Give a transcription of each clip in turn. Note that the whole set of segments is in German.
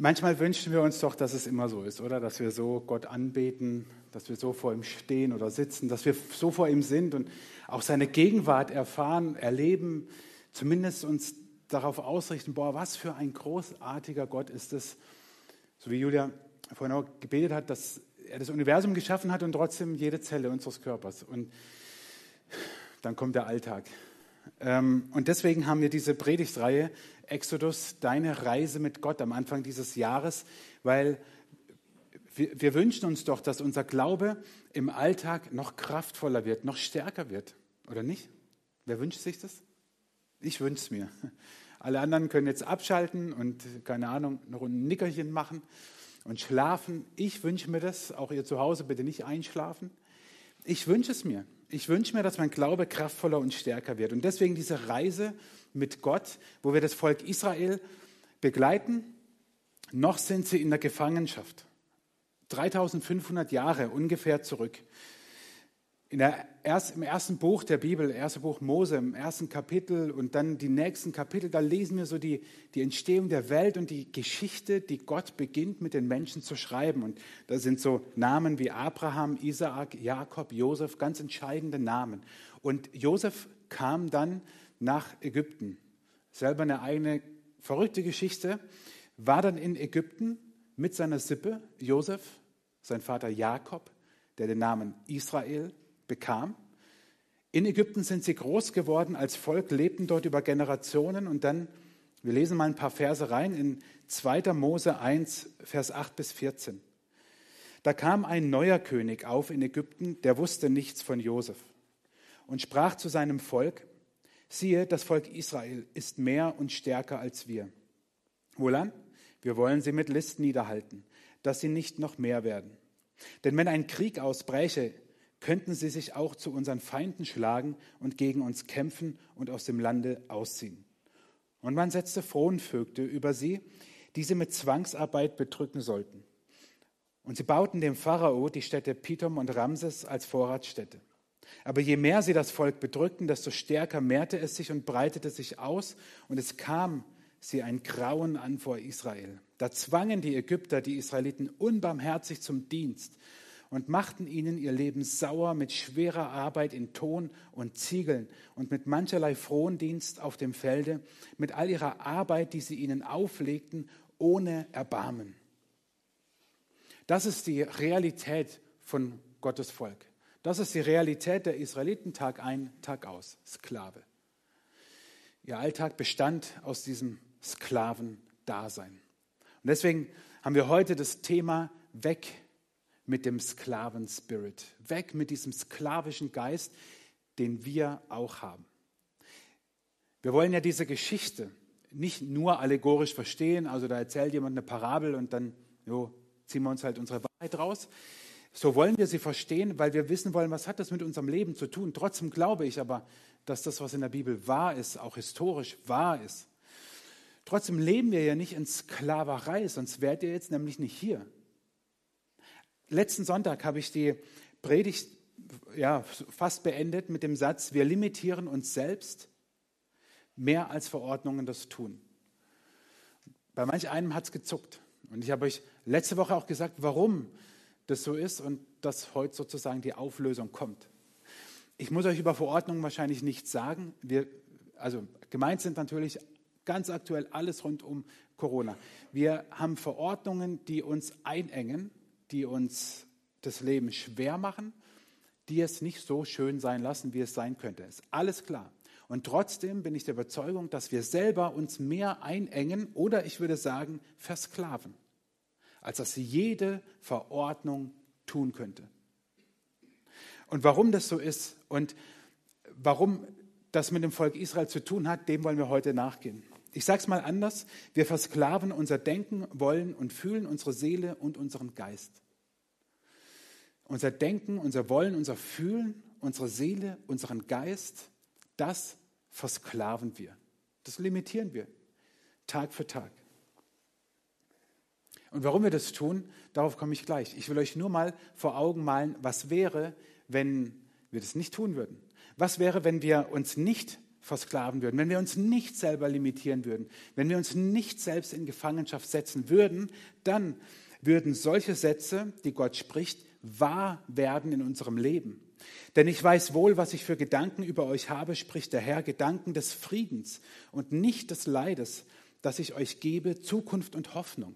Manchmal wünschen wir uns doch, dass es immer so ist, oder? Dass wir so Gott anbeten, dass wir so vor ihm stehen oder sitzen, dass wir so vor ihm sind und auch seine Gegenwart erfahren, erleben, zumindest uns darauf ausrichten, boah, was für ein großartiger Gott ist es. So wie Julia vorhin auch gebetet hat, dass er das Universum geschaffen hat und trotzdem jede Zelle unseres Körpers. Und dann kommt der Alltag. Ähm, und deswegen haben wir diese Predigtreihe Exodus, deine Reise mit Gott am Anfang dieses Jahres, weil wir, wir wünschen uns doch, dass unser Glaube im Alltag noch kraftvoller wird, noch stärker wird, oder nicht? Wer wünscht sich das? Ich wünsche es mir. Alle anderen können jetzt abschalten und, keine Ahnung, noch ein Nickerchen machen und schlafen. Ich wünsche mir das, auch ihr zu Hause bitte nicht einschlafen. Ich wünsche es mir. Ich wünsche mir, dass mein Glaube kraftvoller und stärker wird. Und deswegen diese Reise mit Gott, wo wir das Volk Israel begleiten. Noch sind sie in der Gefangenschaft. 3500 Jahre ungefähr zurück. Der erst, Im ersten Buch der Bibel, erste Buch Mose, im ersten Kapitel und dann die nächsten Kapitel, da lesen wir so die, die Entstehung der Welt und die Geschichte, die Gott beginnt mit den Menschen zu schreiben. Und da sind so Namen wie Abraham, Isaak, Jakob, Josef, ganz entscheidende Namen. Und Josef kam dann nach Ägypten. Selber eine eigene verrückte Geschichte. War dann in Ägypten mit seiner Sippe, Josef, sein Vater Jakob, der den Namen Israel bekam. In Ägypten sind sie groß geworden als Volk, lebten dort über Generationen und dann, wir lesen mal ein paar Verse rein in 2. Mose 1, Vers 8 bis 14. Da kam ein neuer König auf in Ägypten, der wusste nichts von Josef und sprach zu seinem Volk, Siehe, das Volk Israel ist mehr und stärker als wir. Wohlan? Wir wollen sie mit List niederhalten, dass sie nicht noch mehr werden. Denn wenn ein Krieg ausbräche, könnten sie sich auch zu unseren Feinden schlagen und gegen uns kämpfen und aus dem Lande ausziehen. Und man setzte Fronvögte über sie, die sie mit Zwangsarbeit bedrücken sollten. Und sie bauten dem Pharao die Städte Pithom und Ramses als Vorratsstätte. Aber je mehr sie das Volk bedrückten, desto stärker mehrte es sich und breitete sich aus, und es kam sie ein Grauen an vor Israel. Da zwangen die Ägypter die Israeliten unbarmherzig zum Dienst und machten ihnen ihr Leben sauer mit schwerer Arbeit in Ton und Ziegeln und mit mancherlei Frondienst auf dem Felde, mit all ihrer Arbeit, die sie ihnen auflegten, ohne Erbarmen. Das ist die Realität von Gottes Volk. Das ist die Realität der Israeliten Tag ein, Tag aus. Sklave. Ihr Alltag bestand aus diesem Sklavendasein. Und deswegen haben wir heute das Thema weg mit dem Sklavenspirit, weg mit diesem sklavischen Geist, den wir auch haben. Wir wollen ja diese Geschichte nicht nur allegorisch verstehen, also da erzählt jemand eine Parabel und dann jo, ziehen wir uns halt unsere Wahrheit raus. So wollen wir sie verstehen, weil wir wissen wollen, was hat das mit unserem Leben zu tun. Trotzdem glaube ich aber, dass das, was in der Bibel wahr ist, auch historisch wahr ist. Trotzdem leben wir ja nicht in Sklaverei, sonst wärt ihr jetzt nämlich nicht hier. Letzten Sonntag habe ich die Predigt ja, fast beendet mit dem Satz, wir limitieren uns selbst mehr als Verordnungen das tun. Bei manch einem hat es gezuckt. Und ich habe euch letzte Woche auch gesagt, warum das so ist und dass heute sozusagen die Auflösung kommt. Ich muss euch über Verordnungen wahrscheinlich nichts sagen. Wir, also gemeint sind natürlich ganz aktuell alles rund um Corona. Wir haben Verordnungen, die uns einengen, die uns das Leben schwer machen, die es nicht so schön sein lassen, wie es sein könnte. Ist alles klar. Und trotzdem bin ich der Überzeugung, dass wir selber uns mehr einengen oder ich würde sagen versklaven als dass jede Verordnung tun könnte. Und warum das so ist und warum das mit dem Volk Israel zu tun hat, dem wollen wir heute nachgehen. Ich sage es mal anders, wir versklaven unser Denken, Wollen und Fühlen, unsere Seele und unseren Geist. Unser Denken, unser Wollen, unser Fühlen, unsere Seele, unseren Geist, das versklaven wir. Das limitieren wir Tag für Tag. Und warum wir das tun, darauf komme ich gleich. Ich will euch nur mal vor Augen malen, was wäre, wenn wir das nicht tun würden. Was wäre, wenn wir uns nicht versklaven würden, wenn wir uns nicht selber limitieren würden, wenn wir uns nicht selbst in Gefangenschaft setzen würden, dann würden solche Sätze, die Gott spricht, wahr werden in unserem Leben. Denn ich weiß wohl, was ich für Gedanken über euch habe, spricht der Herr, Gedanken des Friedens und nicht des Leides, dass ich euch gebe, Zukunft und Hoffnung.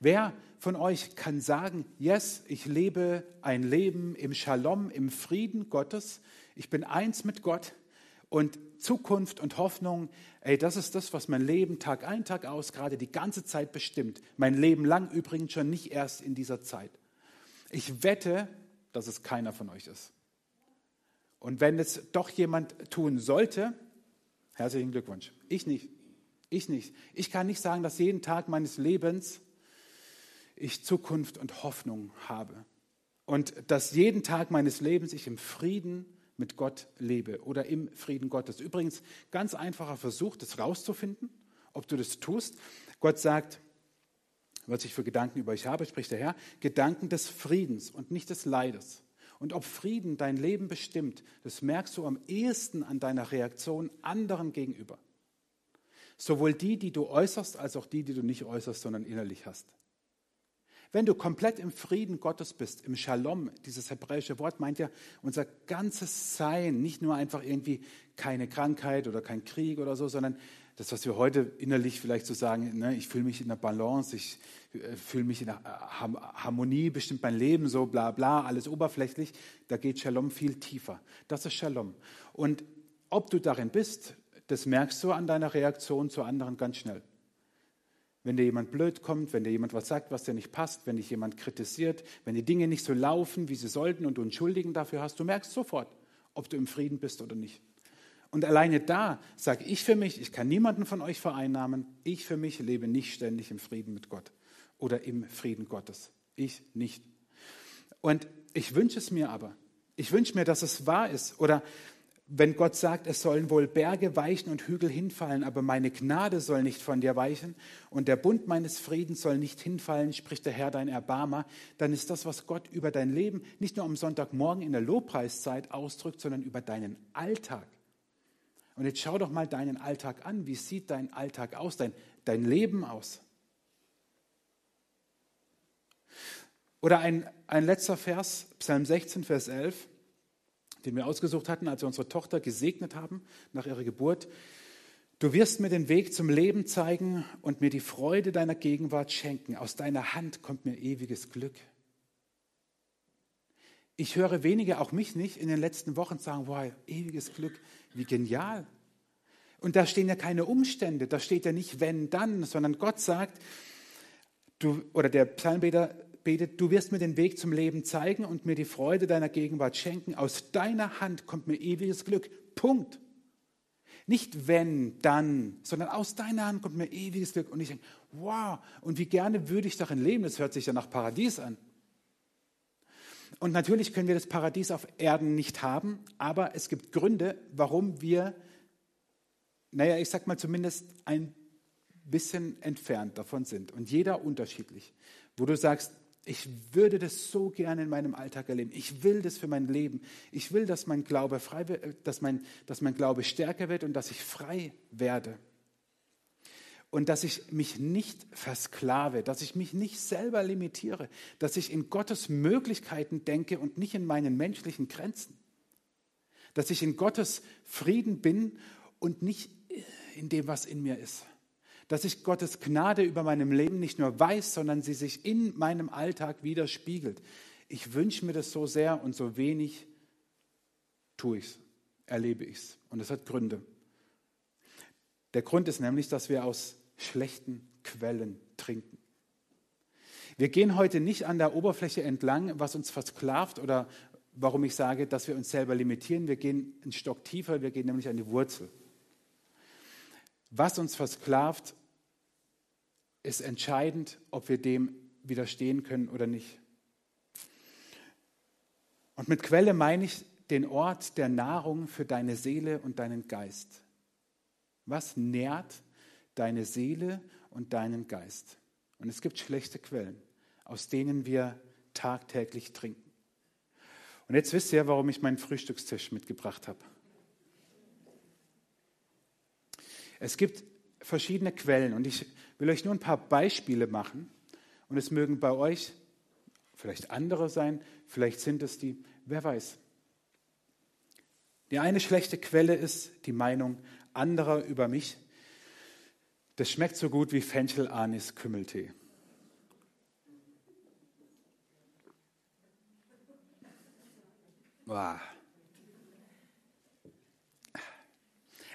Wer von euch kann sagen, yes, ich lebe ein Leben im Shalom, im Frieden Gottes, ich bin eins mit Gott und Zukunft und Hoffnung, ey, das ist das, was mein Leben Tag ein, Tag aus gerade die ganze Zeit bestimmt. Mein Leben lang übrigens schon nicht erst in dieser Zeit. Ich wette, dass es keiner von euch ist. Und wenn es doch jemand tun sollte, herzlichen Glückwunsch. Ich nicht. Ich nicht. Ich kann nicht sagen, dass jeden Tag meines Lebens ich Zukunft und Hoffnung habe. Und dass jeden Tag meines Lebens ich im Frieden mit Gott lebe oder im Frieden Gottes. Übrigens, ganz einfacher Versuch, das rauszufinden, ob du das tust. Gott sagt, was ich für Gedanken über euch habe, spricht der Herr, Gedanken des Friedens und nicht des Leides. Und ob Frieden dein Leben bestimmt, das merkst du am ehesten an deiner Reaktion anderen gegenüber. Sowohl die, die du äußerst, als auch die, die du nicht äußerst, sondern innerlich hast. Wenn du komplett im Frieden Gottes bist, im Shalom, dieses hebräische Wort meint ja unser ganzes Sein, nicht nur einfach irgendwie keine Krankheit oder kein Krieg oder so, sondern das, was wir heute innerlich vielleicht so sagen, ne, ich fühle mich in der Balance, ich äh, fühle mich in der Harmonie, bestimmt mein Leben so, bla bla, alles oberflächlich, da geht Shalom viel tiefer. Das ist Shalom. Und ob du darin bist, das merkst du an deiner Reaktion zu anderen ganz schnell. Wenn dir jemand blöd kommt, wenn dir jemand was sagt, was dir nicht passt, wenn dich jemand kritisiert, wenn die Dinge nicht so laufen, wie sie sollten und du einen Schuldigen dafür hast, du merkst sofort, ob du im Frieden bist oder nicht. Und alleine da sage ich für mich, ich kann niemanden von euch vereinnahmen, ich für mich lebe nicht ständig im Frieden mit Gott oder im Frieden Gottes. Ich nicht. Und ich wünsche es mir aber. Ich wünsche mir, dass es wahr ist. Oder wenn Gott sagt, es sollen wohl Berge weichen und Hügel hinfallen, aber meine Gnade soll nicht von dir weichen und der Bund meines Friedens soll nicht hinfallen, spricht der Herr dein Erbarmer, dann ist das, was Gott über dein Leben nicht nur am Sonntagmorgen in der Lobpreiszeit ausdrückt, sondern über deinen Alltag. Und jetzt schau doch mal deinen Alltag an. Wie sieht dein Alltag aus, dein, dein Leben aus? Oder ein, ein letzter Vers, Psalm 16, Vers 11 den wir ausgesucht hatten, als wir unsere Tochter gesegnet haben nach ihrer Geburt. Du wirst mir den Weg zum Leben zeigen und mir die Freude deiner Gegenwart schenken. Aus deiner Hand kommt mir ewiges Glück. Ich höre wenige, auch mich nicht, in den letzten Wochen sagen, wow, ewiges Glück, wie genial. Und da stehen ja keine Umstände, da steht ja nicht wenn, dann, sondern Gott sagt, du, oder der Psalmbeter betet, du wirst mir den Weg zum Leben zeigen und mir die Freude deiner Gegenwart schenken. Aus deiner Hand kommt mir ewiges Glück. Punkt. Nicht wenn, dann, sondern aus deiner Hand kommt mir ewiges Glück. Und ich denke, wow, und wie gerne würde ich darin leben. Das hört sich ja nach Paradies an. Und natürlich können wir das Paradies auf Erden nicht haben, aber es gibt Gründe, warum wir, naja, ich sag mal zumindest ein bisschen entfernt davon sind. Und jeder unterschiedlich. Wo du sagst, ich würde das so gerne in meinem Alltag erleben. Ich will das für mein Leben. Ich will, dass mein Glaube frei wird, dass mein, dass mein Glaube stärker wird und dass ich frei werde. Und dass ich mich nicht versklave, dass ich mich nicht selber limitiere, dass ich in Gottes Möglichkeiten denke und nicht in meinen menschlichen Grenzen. Dass ich in Gottes Frieden bin und nicht in dem, was in mir ist dass ich Gottes Gnade über meinem Leben nicht nur weiß, sondern sie sich in meinem Alltag widerspiegelt. Ich wünsche mir das so sehr und so wenig tue ich es, erlebe ich es. Und es hat Gründe. Der Grund ist nämlich, dass wir aus schlechten Quellen trinken. Wir gehen heute nicht an der Oberfläche entlang, was uns versklavt oder warum ich sage, dass wir uns selber limitieren. Wir gehen einen Stock tiefer, wir gehen nämlich an die Wurzel. Was uns versklavt, ist entscheidend, ob wir dem widerstehen können oder nicht. Und mit Quelle meine ich den Ort der Nahrung für deine Seele und deinen Geist. Was nährt deine Seele und deinen Geist? Und es gibt schlechte Quellen, aus denen wir tagtäglich trinken. Und jetzt wisst ihr, warum ich meinen Frühstückstisch mitgebracht habe. Es gibt verschiedene Quellen und ich will euch nur ein paar Beispiele machen und es mögen bei euch vielleicht andere sein, vielleicht sind es die, wer weiß. Die eine schlechte Quelle ist die Meinung anderer über mich. Das schmeckt so gut wie Fenchel, Anis, Kümmeltee.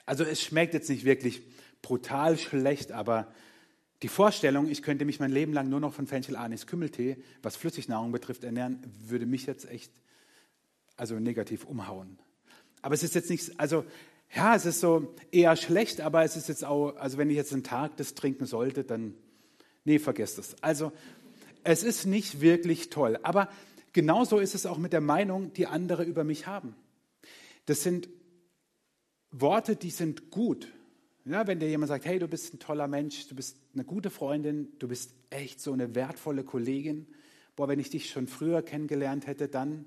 Also es schmeckt jetzt nicht wirklich brutal schlecht, aber die Vorstellung, ich könnte mich mein Leben lang nur noch von Fenchel, Anis, Kümmeltee, was Flüssignahrung betrifft, ernähren, würde mich jetzt echt also negativ umhauen. Aber es ist jetzt nicht, also ja, es ist so eher schlecht, aber es ist jetzt auch, also wenn ich jetzt einen Tag das trinken sollte, dann, nee, vergesst es. Also es ist nicht wirklich toll, aber genauso ist es auch mit der Meinung, die andere über mich haben. Das sind Worte, die sind gut. Ja, wenn dir jemand sagt, hey, du bist ein toller Mensch, du bist eine gute Freundin, du bist echt so eine wertvolle Kollegin. Boah, wenn ich dich schon früher kennengelernt hätte, dann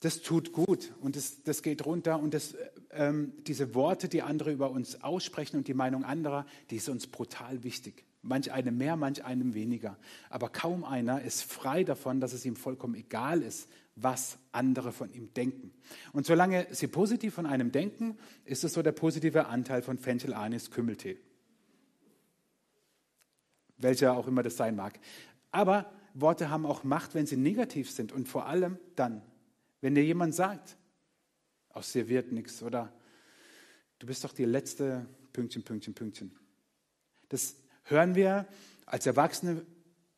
das tut gut und das, das geht runter und das, ähm, diese Worte, die andere über uns aussprechen und die Meinung anderer, die ist uns brutal wichtig. Manch einem mehr, manch einem weniger. Aber kaum einer ist frei davon, dass es ihm vollkommen egal ist, was andere von ihm denken. Und solange sie positiv von einem denken, ist es so der positive Anteil von Fenchel, Anis, Kümmeltee. Welcher auch immer das sein mag. Aber Worte haben auch Macht, wenn sie negativ sind und vor allem dann, wenn dir jemand sagt, aus dir wird nichts oder du bist doch die letzte Pünktchen, Pünktchen, Pünktchen. Das hören wir als Erwachsene,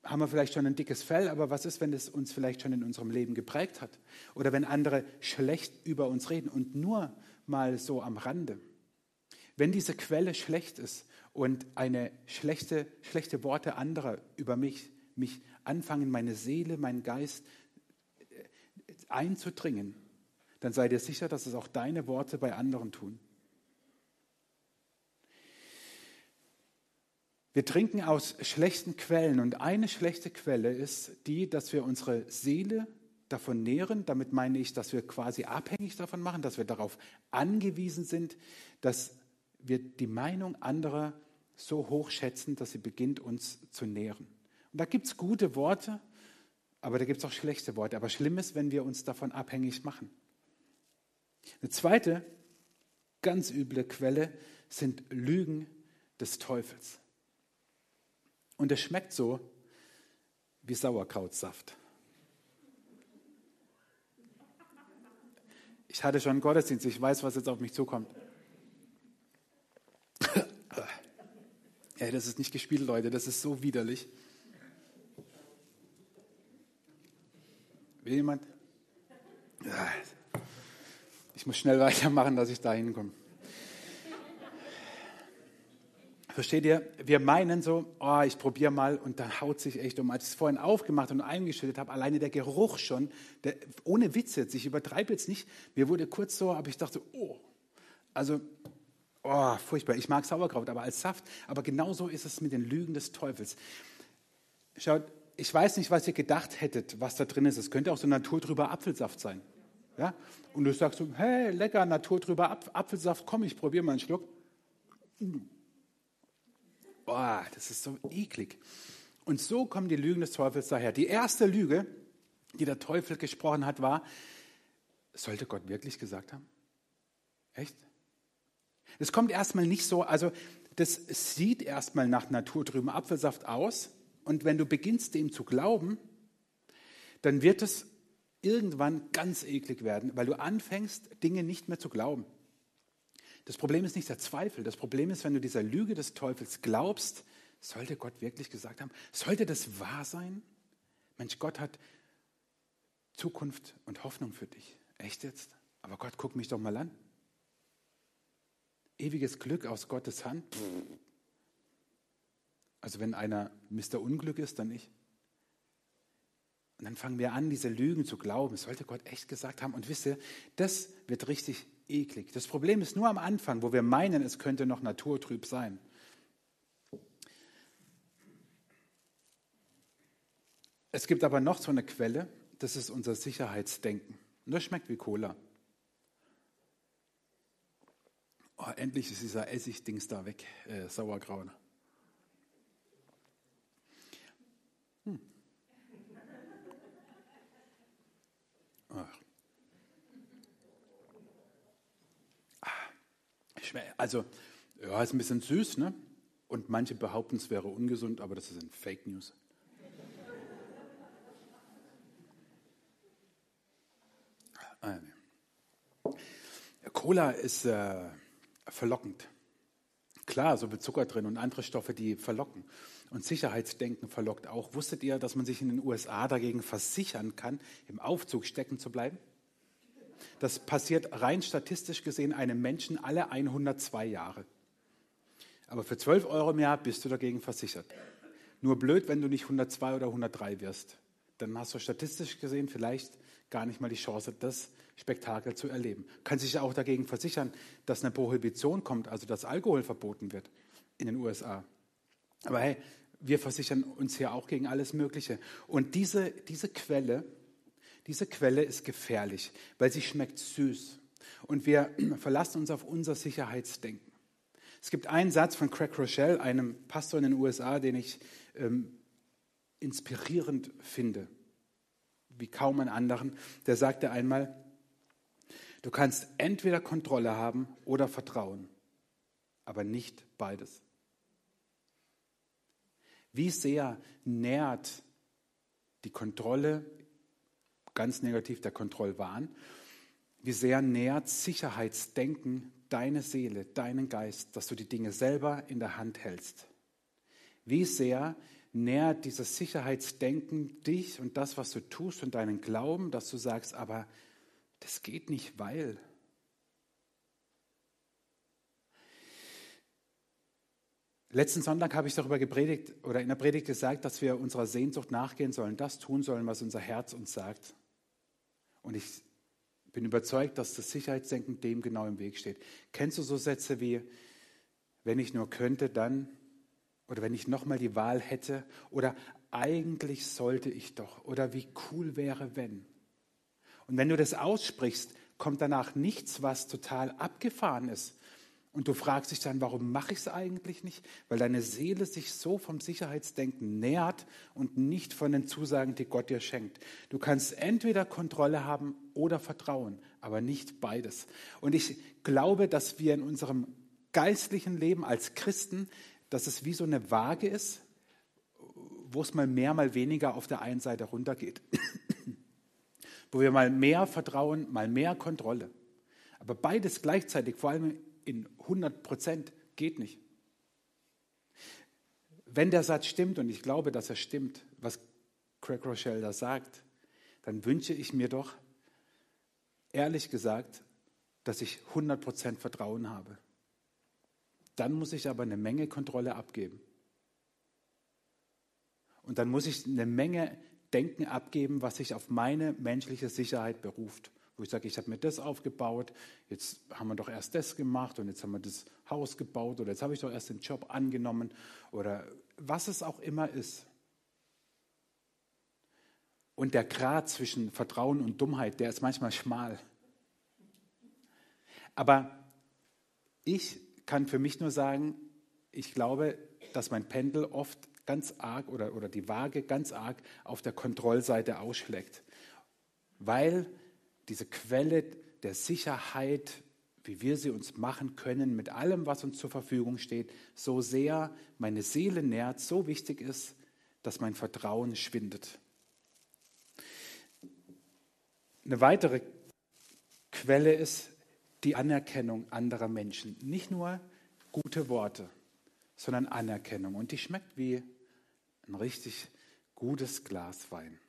haben wir vielleicht schon ein dickes Fell, aber was ist, wenn es uns vielleicht schon in unserem Leben geprägt hat? Oder wenn andere schlecht über uns reden und nur mal so am Rande. Wenn diese Quelle schlecht ist und eine schlechte, schlechte Worte anderer über mich, mich anfangen, meine Seele, meinen Geist einzudringen, dann sei dir sicher, dass es auch deine Worte bei anderen tun. Wir trinken aus schlechten Quellen und eine schlechte Quelle ist die, dass wir unsere Seele davon nähren. Damit meine ich, dass wir quasi abhängig davon machen, dass wir darauf angewiesen sind, dass wir die Meinung anderer so hoch schätzen, dass sie beginnt uns zu nähren. Und da gibt es gute Worte aber da gibt es auch schlechte Worte. Aber schlimm ist, wenn wir uns davon abhängig machen. Eine zweite ganz üble Quelle sind Lügen des Teufels. Und es schmeckt so wie Sauerkrautsaft. Ich hatte schon einen Gottesdienst, ich weiß, was jetzt auf mich zukommt. Ja, das ist nicht gespielt, Leute, das ist so widerlich. Will jemand? Ich muss schnell weitermachen, dass ich da hinkomme. Versteht ihr? Wir meinen so, oh, ich probiere mal und dann haut sich echt um. Als ich es vorhin aufgemacht und eingeschüttet habe, alleine der Geruch schon, der, ohne Witz jetzt, ich übertreibe jetzt nicht, mir wurde kurz so, aber ich dachte, oh, also, oh, furchtbar. Ich mag Sauerkraut, aber als Saft. Aber genauso ist es mit den Lügen des Teufels. Schaut, ich weiß nicht, was ihr gedacht hättet, was da drin ist. Es könnte auch so naturtrüber Apfelsaft sein. Ja? Und du sagst so, hey, lecker, naturtrüber Apfelsaft, komm, ich probiere mal einen Schluck. Boah, das ist so eklig. Und so kommen die Lügen des Teufels daher. Die erste Lüge, die der Teufel gesprochen hat, war, sollte Gott wirklich gesagt haben? Echt? Es kommt erstmal nicht so, also das sieht erstmal nach naturtrüben Apfelsaft aus, und wenn du beginnst, dem zu glauben, dann wird es irgendwann ganz eklig werden, weil du anfängst, Dinge nicht mehr zu glauben. Das Problem ist nicht der Zweifel. Das Problem ist, wenn du dieser Lüge des Teufels glaubst, sollte Gott wirklich gesagt haben, sollte das wahr sein? Mensch, Gott hat Zukunft und Hoffnung für dich. Echt jetzt? Aber Gott, guck mich doch mal an. Ewiges Glück aus Gottes Hand. Also wenn einer Mr. Unglück ist, dann nicht. Und dann fangen wir an, diese Lügen zu glauben. sollte Gott echt gesagt haben. Und wisst ihr, das wird richtig eklig. Das Problem ist nur am Anfang, wo wir meinen, es könnte noch naturtrüb sein. Es gibt aber noch so eine Quelle, das ist unser Sicherheitsdenken. Und das schmeckt wie Cola. Oh, endlich ist dieser Essigdings da weg, äh, Sauerkraut. Hm. Also, ja, ist ein bisschen süß, ne? Und manche behaupten, es wäre ungesund, aber das sind Fake News. Ah, Cola ist äh, verlockend. Klar, so viel Zucker drin und andere Stoffe, die verlocken. Und Sicherheitsdenken verlockt auch. Wusstet ihr, dass man sich in den USA dagegen versichern kann, im Aufzug stecken zu bleiben? Das passiert rein statistisch gesehen einem Menschen alle 102 Jahre. Aber für 12 Euro im Jahr bist du dagegen versichert. Nur blöd, wenn du nicht 102 oder 103 wirst. Dann hast du statistisch gesehen vielleicht gar nicht mal die Chance, das Spektakel zu erleben. Kann sich auch dagegen versichern, dass eine Prohibition kommt, also dass Alkohol verboten wird in den USA. Aber hey, wir versichern uns hier auch gegen alles Mögliche. Und diese, diese Quelle, diese Quelle ist gefährlich, weil sie schmeckt süß. Und wir verlassen uns auf unser Sicherheitsdenken. Es gibt einen Satz von Craig Rochelle, einem Pastor in den USA, den ich ähm, inspirierend finde, wie kaum einen anderen. Der sagte einmal, du kannst entweder Kontrolle haben oder Vertrauen, aber nicht beides. Wie sehr nährt die Kontrolle, ganz negativ der Kontrollwahn, wie sehr nährt Sicherheitsdenken deine Seele, deinen Geist, dass du die Dinge selber in der Hand hältst. Wie sehr nährt dieses Sicherheitsdenken dich und das, was du tust und deinen Glauben, dass du sagst, aber das geht nicht, weil. Letzten Sonntag habe ich darüber gepredigt oder in der Predigt gesagt, dass wir unserer Sehnsucht nachgehen sollen, das tun sollen, was unser Herz uns sagt. Und ich bin überzeugt, dass das Sicherheitsdenken dem genau im Weg steht. Kennst du so Sätze wie, wenn ich nur könnte, dann, oder wenn ich nochmal die Wahl hätte, oder eigentlich sollte ich doch, oder wie cool wäre, wenn. Und wenn du das aussprichst, kommt danach nichts, was total abgefahren ist, und du fragst dich dann, warum mache ich es eigentlich nicht? Weil deine Seele sich so vom Sicherheitsdenken nährt und nicht von den Zusagen, die Gott dir schenkt. Du kannst entweder Kontrolle haben oder Vertrauen, aber nicht beides. Und ich glaube, dass wir in unserem geistlichen Leben als Christen, dass es wie so eine Waage ist, wo es mal mehr, mal weniger auf der einen Seite runtergeht. wo wir mal mehr Vertrauen, mal mehr Kontrolle. Aber beides gleichzeitig, vor allem in 100 Prozent geht nicht. Wenn der Satz stimmt, und ich glaube, dass er stimmt, was Craig Rochelle da sagt, dann wünsche ich mir doch, ehrlich gesagt, dass ich 100 Prozent Vertrauen habe. Dann muss ich aber eine Menge Kontrolle abgeben. Und dann muss ich eine Menge Denken abgeben, was sich auf meine menschliche Sicherheit beruft wo ich sage, ich habe mir das aufgebaut, jetzt haben wir doch erst das gemacht und jetzt haben wir das Haus gebaut oder jetzt habe ich doch erst den Job angenommen oder was es auch immer ist. Und der Grad zwischen Vertrauen und Dummheit, der ist manchmal schmal. Aber ich kann für mich nur sagen, ich glaube, dass mein Pendel oft ganz arg oder, oder die Waage ganz arg auf der Kontrollseite ausschlägt. Weil diese Quelle der Sicherheit, wie wir sie uns machen können, mit allem, was uns zur Verfügung steht, so sehr meine Seele nährt, so wichtig ist, dass mein Vertrauen schwindet. Eine weitere Quelle ist die Anerkennung anderer Menschen. Nicht nur gute Worte, sondern Anerkennung. Und die schmeckt wie ein richtig gutes Glas Wein.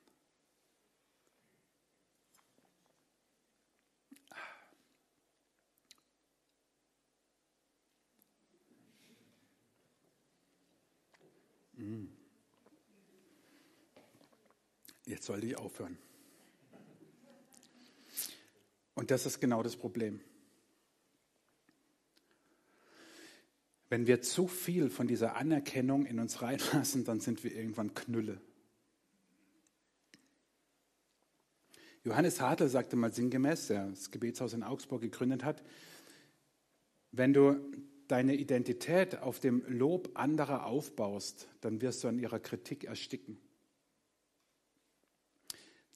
Jetzt sollte ich aufhören. Und das ist genau das Problem. Wenn wir zu viel von dieser Anerkennung in uns reinlassen, dann sind wir irgendwann Knülle. Johannes Hartl sagte mal sinngemäß, der das Gebetshaus in Augsburg gegründet hat, Wenn du deine Identität auf dem Lob anderer aufbaust, dann wirst du an ihrer Kritik ersticken.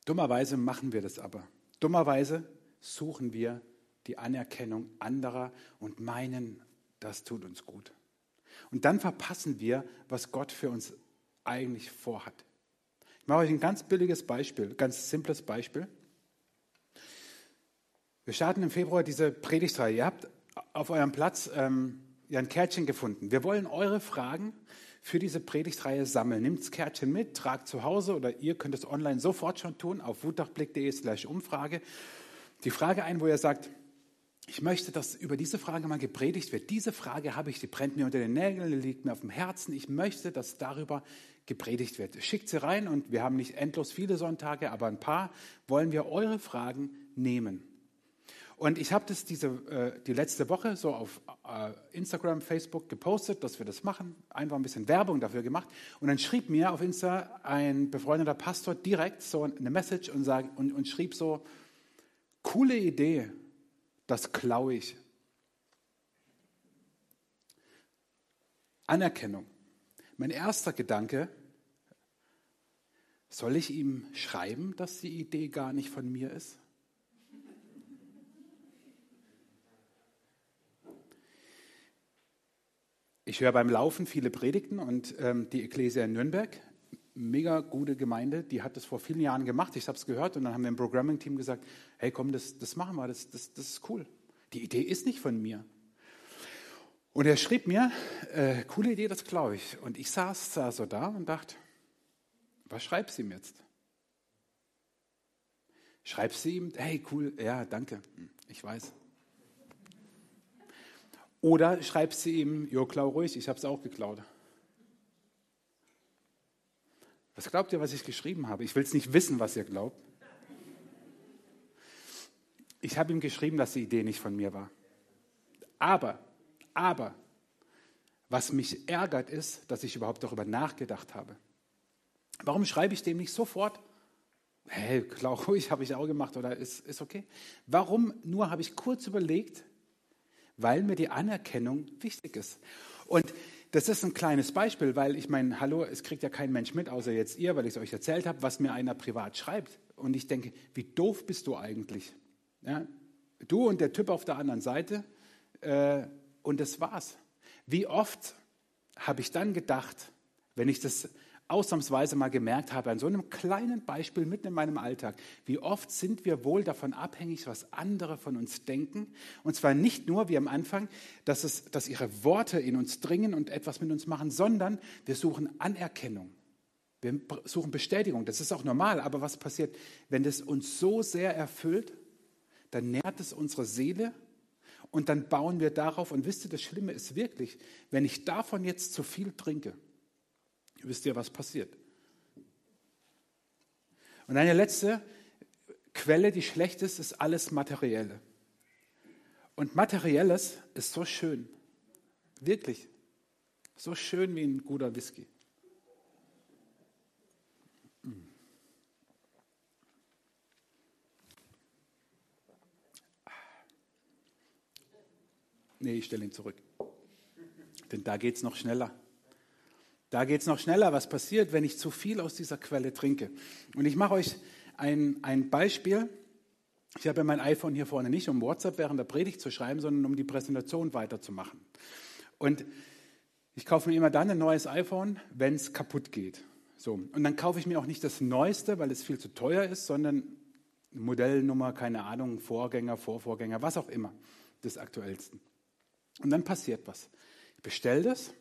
Dummerweise machen wir das aber. Dummerweise suchen wir die Anerkennung anderer und meinen, das tut uns gut. Und dann verpassen wir, was Gott für uns eigentlich vorhat. Ich mache euch ein ganz billiges Beispiel, ganz simples Beispiel. Wir starten im Februar diese Predigtreihe. Ihr habt auf eurem Platz ähm, ein Kärtchen gefunden. Wir wollen eure Fragen für diese Predigtreihe sammeln. Nehmt das Kärtchen mit, tragt zu Hause oder ihr könnt es online sofort schon tun auf wutachblick.de slash Umfrage. Die Frage ein, wo ihr sagt, ich möchte, dass über diese Frage mal gepredigt wird. Diese Frage habe ich, die brennt mir unter den Nägeln, die liegt mir auf dem Herzen. Ich möchte, dass darüber gepredigt wird. Schickt sie rein und wir haben nicht endlos viele Sonntage, aber ein paar wollen wir eure Fragen nehmen. Und ich habe das diese, äh, die letzte Woche so auf äh, Instagram, Facebook gepostet, dass wir das machen. Einfach ein bisschen Werbung dafür gemacht. Und dann schrieb mir auf Insta ein befreundeter Pastor direkt so eine Message und, sag, und, und schrieb so, coole Idee, das klaue ich. Anerkennung. Mein erster Gedanke, soll ich ihm schreiben, dass die Idee gar nicht von mir ist? Ich höre beim Laufen viele Predigten und ähm, die Ekklesia in Nürnberg, mega gute Gemeinde, die hat das vor vielen Jahren gemacht. Ich habe es gehört und dann haben wir im Programming-Team gesagt, hey komm, das, das machen wir, das, das, das ist cool. Die Idee ist nicht von mir. Und er schrieb mir, äh, coole Idee, das glaube ich. Und ich saß da so da und dachte, was schreibst du ihm jetzt? Schreibst du ihm, hey cool, ja, danke, hm, ich weiß. Oder schreibst du ihm, jo, klau ruhig, ich habe es auch geklaut. Was glaubt ihr, was ich geschrieben habe? Ich will es nicht wissen, was ihr glaubt. Ich habe ihm geschrieben, dass die Idee nicht von mir war. Aber, aber, was mich ärgert ist, dass ich überhaupt darüber nachgedacht habe. Warum schreibe ich dem nicht sofort? Hey, klar, ruhig, habe ich auch gemacht oder ist, ist okay. Warum nur habe ich kurz überlegt, weil mir die Anerkennung wichtig ist. Und das ist ein kleines Beispiel, weil ich meine, hallo, es kriegt ja kein Mensch mit, außer jetzt ihr, weil ich es euch erzählt habe, was mir einer privat schreibt. Und ich denke, wie doof bist du eigentlich? Ja? Du und der Typ auf der anderen Seite. Äh, und das war's. Wie oft habe ich dann gedacht, wenn ich das ausnahmsweise mal gemerkt habe, an so einem kleinen Beispiel mitten in meinem Alltag, wie oft sind wir wohl davon abhängig, was andere von uns denken. Und zwar nicht nur wie am Anfang, dass, es, dass ihre Worte in uns dringen und etwas mit uns machen, sondern wir suchen Anerkennung. Wir suchen Bestätigung. Das ist auch normal. Aber was passiert, wenn das uns so sehr erfüllt? Dann nährt es unsere Seele und dann bauen wir darauf. Und wisst ihr, das Schlimme ist wirklich, wenn ich davon jetzt zu viel trinke, wisst ihr, was passiert. Und eine letzte Quelle, die schlecht ist, ist alles Materielle. Und Materielles ist so schön. Wirklich. So schön wie ein guter Whisky. Nee, ich stelle ihn zurück. Denn da geht es noch schneller. Da geht es noch schneller, was passiert, wenn ich zu viel aus dieser Quelle trinke. Und ich mache euch ein, ein Beispiel. Ich habe ja mein iPhone hier vorne nicht, um WhatsApp während der Predigt zu schreiben, sondern um die Präsentation weiterzumachen. Und ich kaufe mir immer dann ein neues iPhone, wenn es kaputt geht. So. Und dann kaufe ich mir auch nicht das Neueste, weil es viel zu teuer ist, sondern Modellnummer, keine Ahnung, Vorgänger, Vorvorgänger, was auch immer, des aktuellsten. Und dann passiert was. Ich bestelle das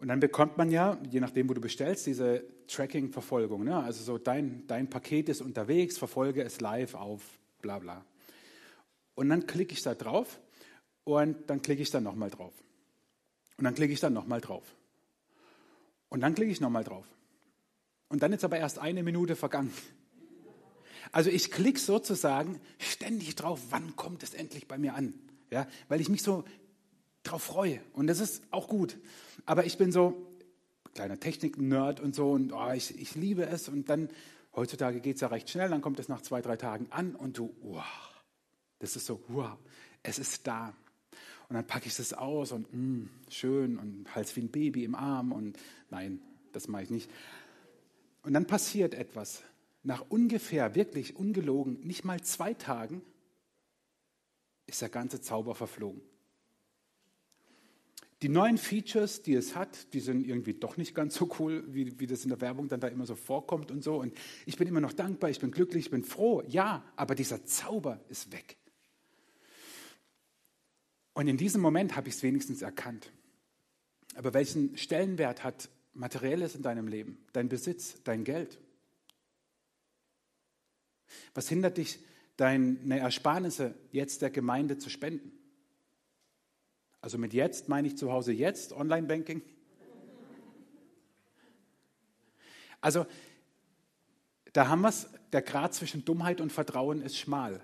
und dann bekommt man ja, je nachdem, wo du bestellst, diese Tracking-Verfolgung. Ne? Also so dein, dein Paket ist unterwegs, verfolge es live auf bla bla. Und dann klicke ich da drauf und dann klicke ich dann nochmal drauf. Und dann klicke ich dann nochmal drauf. Und dann klicke ich nochmal drauf. Und dann ist aber erst eine Minute vergangen. Also ich klicke sozusagen ständig drauf, wann kommt es endlich bei mir an. Ja, weil ich mich so drauf freue. Und das ist auch gut. Aber ich bin so kleiner Technik-Nerd und so und oh, ich, ich liebe es. Und dann, heutzutage geht es ja recht schnell, dann kommt es nach zwei, drei Tagen an und du, wow, das ist so, wow, es ist da. und dann packe ich es aus und mh, schön und Hals wie ein Baby im Arm und nein, das mache ich nicht. Und dann passiert etwas. Nach ungefähr, wirklich ungelogen, nicht mal zwei Tagen ist der ganze Zauber verflogen. Die neuen Features, die es hat, die sind irgendwie doch nicht ganz so cool, wie, wie das in der Werbung dann da immer so vorkommt und so. Und ich bin immer noch dankbar, ich bin glücklich, ich bin froh, ja, aber dieser Zauber ist weg. Und in diesem Moment habe ich es wenigstens erkannt. Aber welchen Stellenwert hat Materielles in deinem Leben, dein Besitz, dein Geld? Was hindert dich, deine Ersparnisse jetzt der Gemeinde zu spenden? Also mit jetzt meine ich zu Hause jetzt, Online-Banking. Also da haben wir es, der Grad zwischen Dummheit und Vertrauen ist schmal.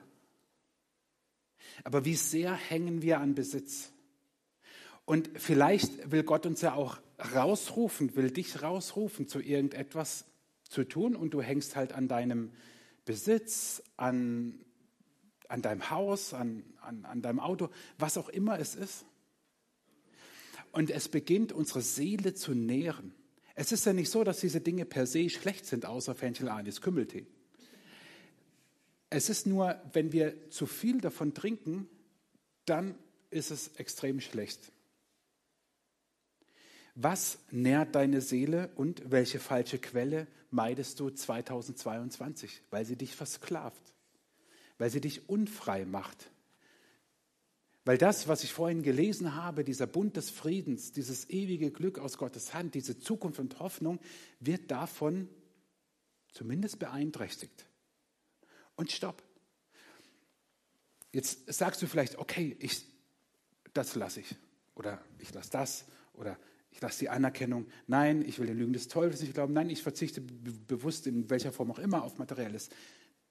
Aber wie sehr hängen wir an Besitz? Und vielleicht will Gott uns ja auch rausrufen, will dich rausrufen, zu irgendetwas zu tun und du hängst halt an deinem Besitz, an, an deinem Haus, an, an, an deinem Auto, was auch immer es ist. Und es beginnt unsere Seele zu nähren. Es ist ja nicht so, dass diese Dinge per se schlecht sind, außer Fenchel Anis Kümmeltee. Es ist nur, wenn wir zu viel davon trinken, dann ist es extrem schlecht. Was nährt deine Seele und welche falsche Quelle meidest du 2022? Weil sie dich versklavt, weil sie dich unfrei macht. Weil das, was ich vorhin gelesen habe, dieser Bund des Friedens, dieses ewige Glück aus Gottes Hand, diese Zukunft und Hoffnung, wird davon zumindest beeinträchtigt. Und stopp. Jetzt sagst du vielleicht, okay, ich, das lasse ich. Oder ich lasse das. Oder ich lasse die Anerkennung. Nein, ich will den Lügen des Teufels nicht glauben. Nein, ich verzichte bewusst in welcher Form auch immer auf Materielles.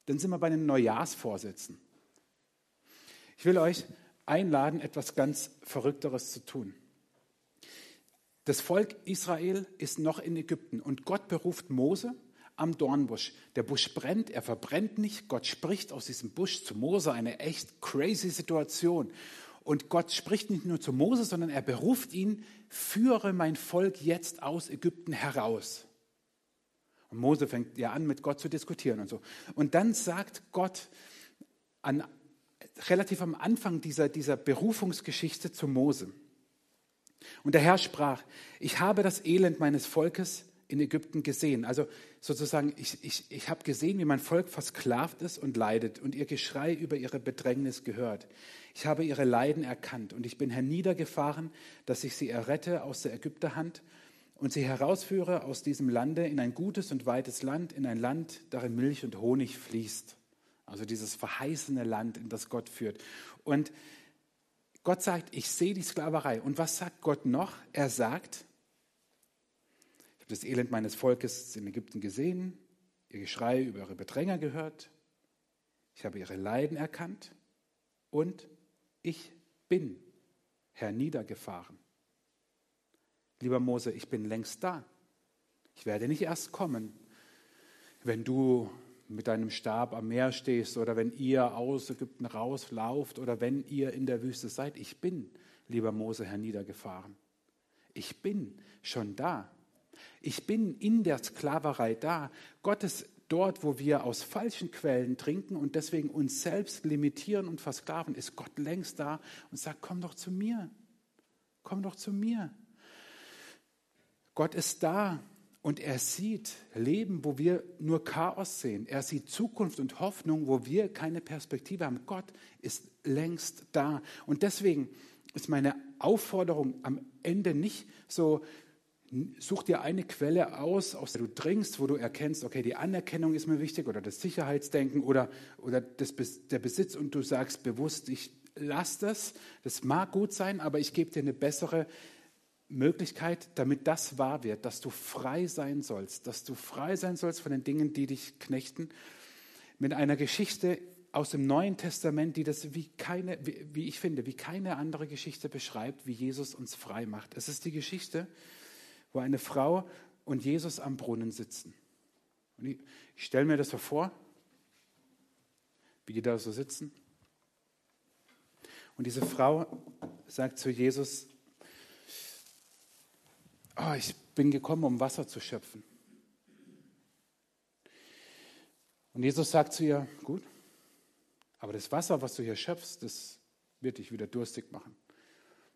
Dann sind wir bei den Neujahrsvorsätzen. Ich will euch einladen, etwas ganz Verrückteres zu tun. Das Volk Israel ist noch in Ägypten und Gott beruft Mose am Dornbusch. Der Busch brennt, er verbrennt nicht. Gott spricht aus diesem Busch zu Mose, eine echt crazy Situation. Und Gott spricht nicht nur zu Mose, sondern er beruft ihn, führe mein Volk jetzt aus Ägypten heraus. Und Mose fängt ja an, mit Gott zu diskutieren und so. Und dann sagt Gott an, relativ am Anfang dieser, dieser Berufungsgeschichte zu Mose. Und der Herr sprach, ich habe das Elend meines Volkes in Ägypten gesehen. Also sozusagen, ich, ich, ich habe gesehen, wie mein Volk versklavt ist und leidet und ihr Geschrei über ihre Bedrängnis gehört. Ich habe ihre Leiden erkannt und ich bin herniedergefahren, dass ich sie errette aus der Ägypterhand und sie herausführe aus diesem Lande in ein gutes und weites Land, in ein Land, darin Milch und Honig fließt. Also dieses verheißene Land, in das Gott führt. Und Gott sagt, ich sehe die Sklaverei. Und was sagt Gott noch? Er sagt, habe das Elend meines Volkes in Ägypten gesehen, ihr Geschrei über ihre Bedränger gehört, ich habe ihre Leiden erkannt und ich bin herniedergefahren. Lieber Mose, ich bin längst da. Ich werde nicht erst kommen, wenn du mit deinem Stab am Meer stehst oder wenn ihr aus Ägypten rauslauft oder wenn ihr in der Wüste seid. Ich bin, lieber Mose, herniedergefahren. Ich bin schon da. Ich bin in der Sklaverei da. Gott ist dort, wo wir aus falschen Quellen trinken und deswegen uns selbst limitieren und versklaven, ist Gott längst da und sagt, komm doch zu mir. Komm doch zu mir. Gott ist da und er sieht Leben, wo wir nur Chaos sehen. Er sieht Zukunft und Hoffnung, wo wir keine Perspektive haben. Gott ist längst da. Und deswegen ist meine Aufforderung am Ende nicht so, Such dir eine Quelle aus, aus der du dringst, wo du erkennst, okay, die Anerkennung ist mir wichtig oder das Sicherheitsdenken oder, oder das, der Besitz und du sagst bewusst, ich lasse das. Das mag gut sein, aber ich gebe dir eine bessere Möglichkeit, damit das wahr wird, dass du frei sein sollst, dass du frei sein sollst von den Dingen, die dich knechten. Mit einer Geschichte aus dem Neuen Testament, die das wie keine, wie, wie ich finde, wie keine andere Geschichte beschreibt, wie Jesus uns frei macht. Es ist die Geschichte, wo eine Frau und Jesus am Brunnen sitzen. Und ich, ich stelle mir das so vor, wie die da so sitzen. Und diese Frau sagt zu Jesus, oh, ich bin gekommen, um Wasser zu schöpfen. Und Jesus sagt zu ihr, gut, aber das Wasser, was du hier schöpfst, das wird dich wieder durstig machen.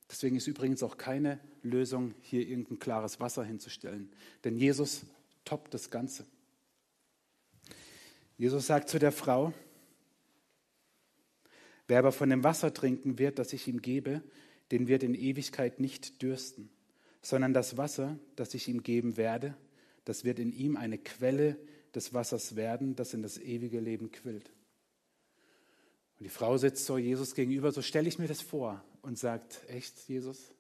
Deswegen ist übrigens auch keine Lösung, hier irgendein klares Wasser hinzustellen. Denn Jesus toppt das Ganze. Jesus sagt zu der Frau, wer aber von dem Wasser trinken wird, das ich ihm gebe, den wird in Ewigkeit nicht dürsten, sondern das Wasser, das ich ihm geben werde, das wird in ihm eine Quelle des Wassers werden, das in das ewige Leben quillt. Und die Frau sitzt so Jesus gegenüber, so stelle ich mir das vor und sagt, echt, Jesus?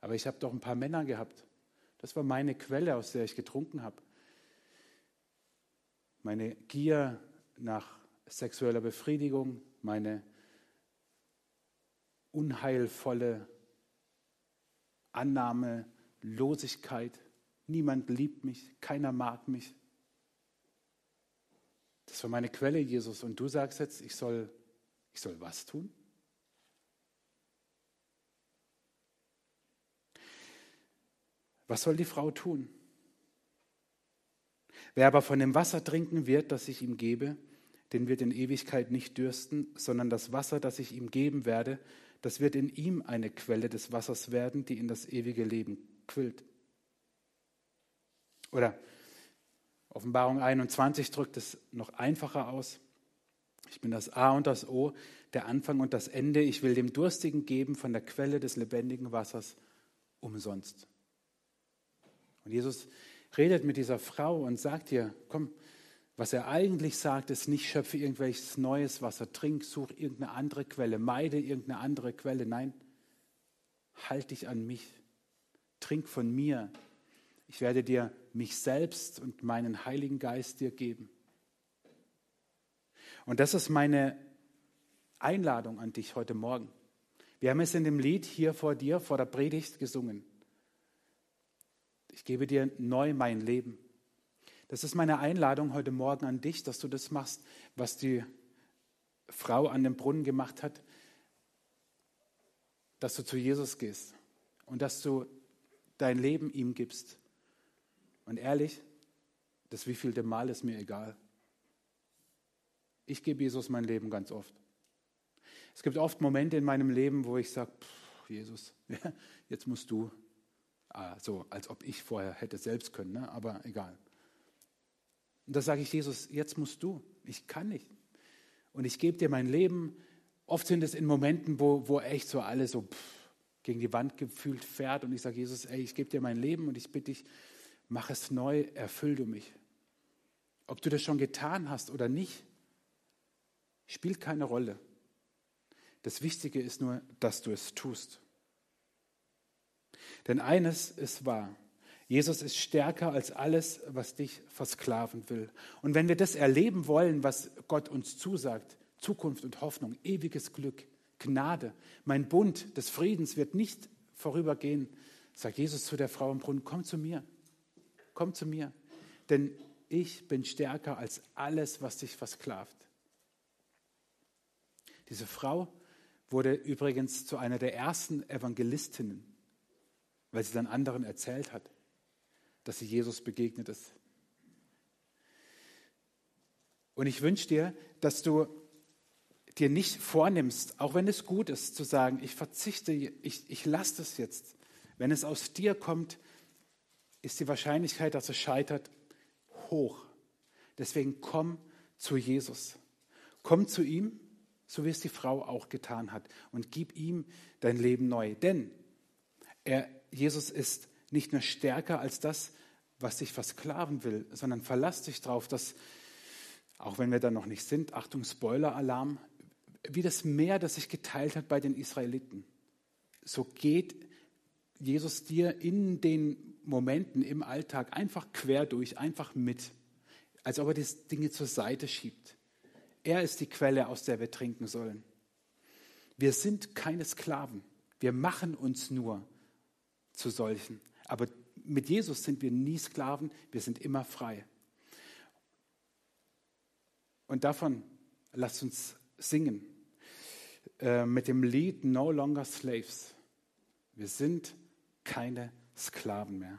Aber ich habe doch ein paar Männer gehabt. Das war meine Quelle, aus der ich getrunken habe. Meine Gier nach sexueller Befriedigung, meine unheilvolle Annahme, Losigkeit. Niemand liebt mich, keiner mag mich. Das war meine Quelle, Jesus. Und du sagst jetzt, ich soll, ich soll was tun? Was soll die Frau tun? Wer aber von dem Wasser trinken wird, das ich ihm gebe, den wird in Ewigkeit nicht dürsten, sondern das Wasser, das ich ihm geben werde, das wird in ihm eine Quelle des Wassers werden, die in das ewige Leben quillt. Oder Offenbarung 21 drückt es noch einfacher aus. Ich bin das A und das O, der Anfang und das Ende. Ich will dem Durstigen geben von der Quelle des lebendigen Wassers umsonst. Und Jesus redet mit dieser Frau und sagt ihr, komm, was er eigentlich sagt, ist nicht schöpfe irgendwelches neues Wasser, trink, such irgendeine andere Quelle, meide irgendeine andere Quelle. Nein, halt dich an mich, trink von mir. Ich werde dir mich selbst und meinen Heiligen Geist dir geben. Und das ist meine Einladung an dich heute Morgen. Wir haben es in dem Lied hier vor dir, vor der Predigt gesungen. Ich gebe dir neu mein Leben. Das ist meine Einladung heute Morgen an dich, dass du das machst, was die Frau an dem Brunnen gemacht hat, dass du zu Jesus gehst und dass du dein Leben ihm gibst. Und ehrlich, das wievielte Mal ist mir egal. Ich gebe Jesus mein Leben ganz oft. Es gibt oft Momente in meinem Leben, wo ich sage, Jesus, jetzt musst du Ah, so, als ob ich vorher hätte selbst können, ne? aber egal. Und da sage ich, Jesus, jetzt musst du, ich kann nicht. Und ich gebe dir mein Leben. Oft sind es in Momenten, wo, wo echt so alles so pff, gegen die Wand gefühlt fährt. Und ich sage, Jesus, ey, ich gebe dir mein Leben und ich bitte dich, mach es neu, erfüll du mich. Ob du das schon getan hast oder nicht, spielt keine Rolle. Das Wichtige ist nur, dass du es tust. Denn eines ist wahr. Jesus ist stärker als alles, was dich versklaven will. Und wenn wir das erleben wollen, was Gott uns zusagt, Zukunft und Hoffnung, ewiges Glück, Gnade, mein Bund des Friedens wird nicht vorübergehen, sagt Jesus zu der Frau im Brunnen, komm zu mir, komm zu mir, denn ich bin stärker als alles, was dich versklavt. Diese Frau wurde übrigens zu einer der ersten Evangelistinnen weil sie dann anderen erzählt hat, dass sie Jesus begegnet ist. Und ich wünsche dir, dass du dir nicht vornimmst, auch wenn es gut ist, zu sagen, ich verzichte, ich, ich lasse das jetzt. Wenn es aus dir kommt, ist die Wahrscheinlichkeit, dass es scheitert, hoch. Deswegen komm zu Jesus. Komm zu ihm, so wie es die Frau auch getan hat, und gib ihm dein Leben neu. Denn er Jesus ist nicht mehr stärker als das, was dich versklaven will, sondern verlass dich darauf, dass, auch wenn wir da noch nicht sind, Achtung, Spoiler-Alarm, wie das Meer, das sich geteilt hat bei den Israeliten, so geht Jesus dir in den Momenten im Alltag einfach quer durch, einfach mit, als ob er die Dinge zur Seite schiebt. Er ist die Quelle, aus der wir trinken sollen. Wir sind keine Sklaven. Wir machen uns nur zu solchen. Aber mit Jesus sind wir nie Sklaven, wir sind immer frei. Und davon lasst uns singen. äh, mit dem Lied No Longer Slaves. Wir sind keine Sklaven mehr.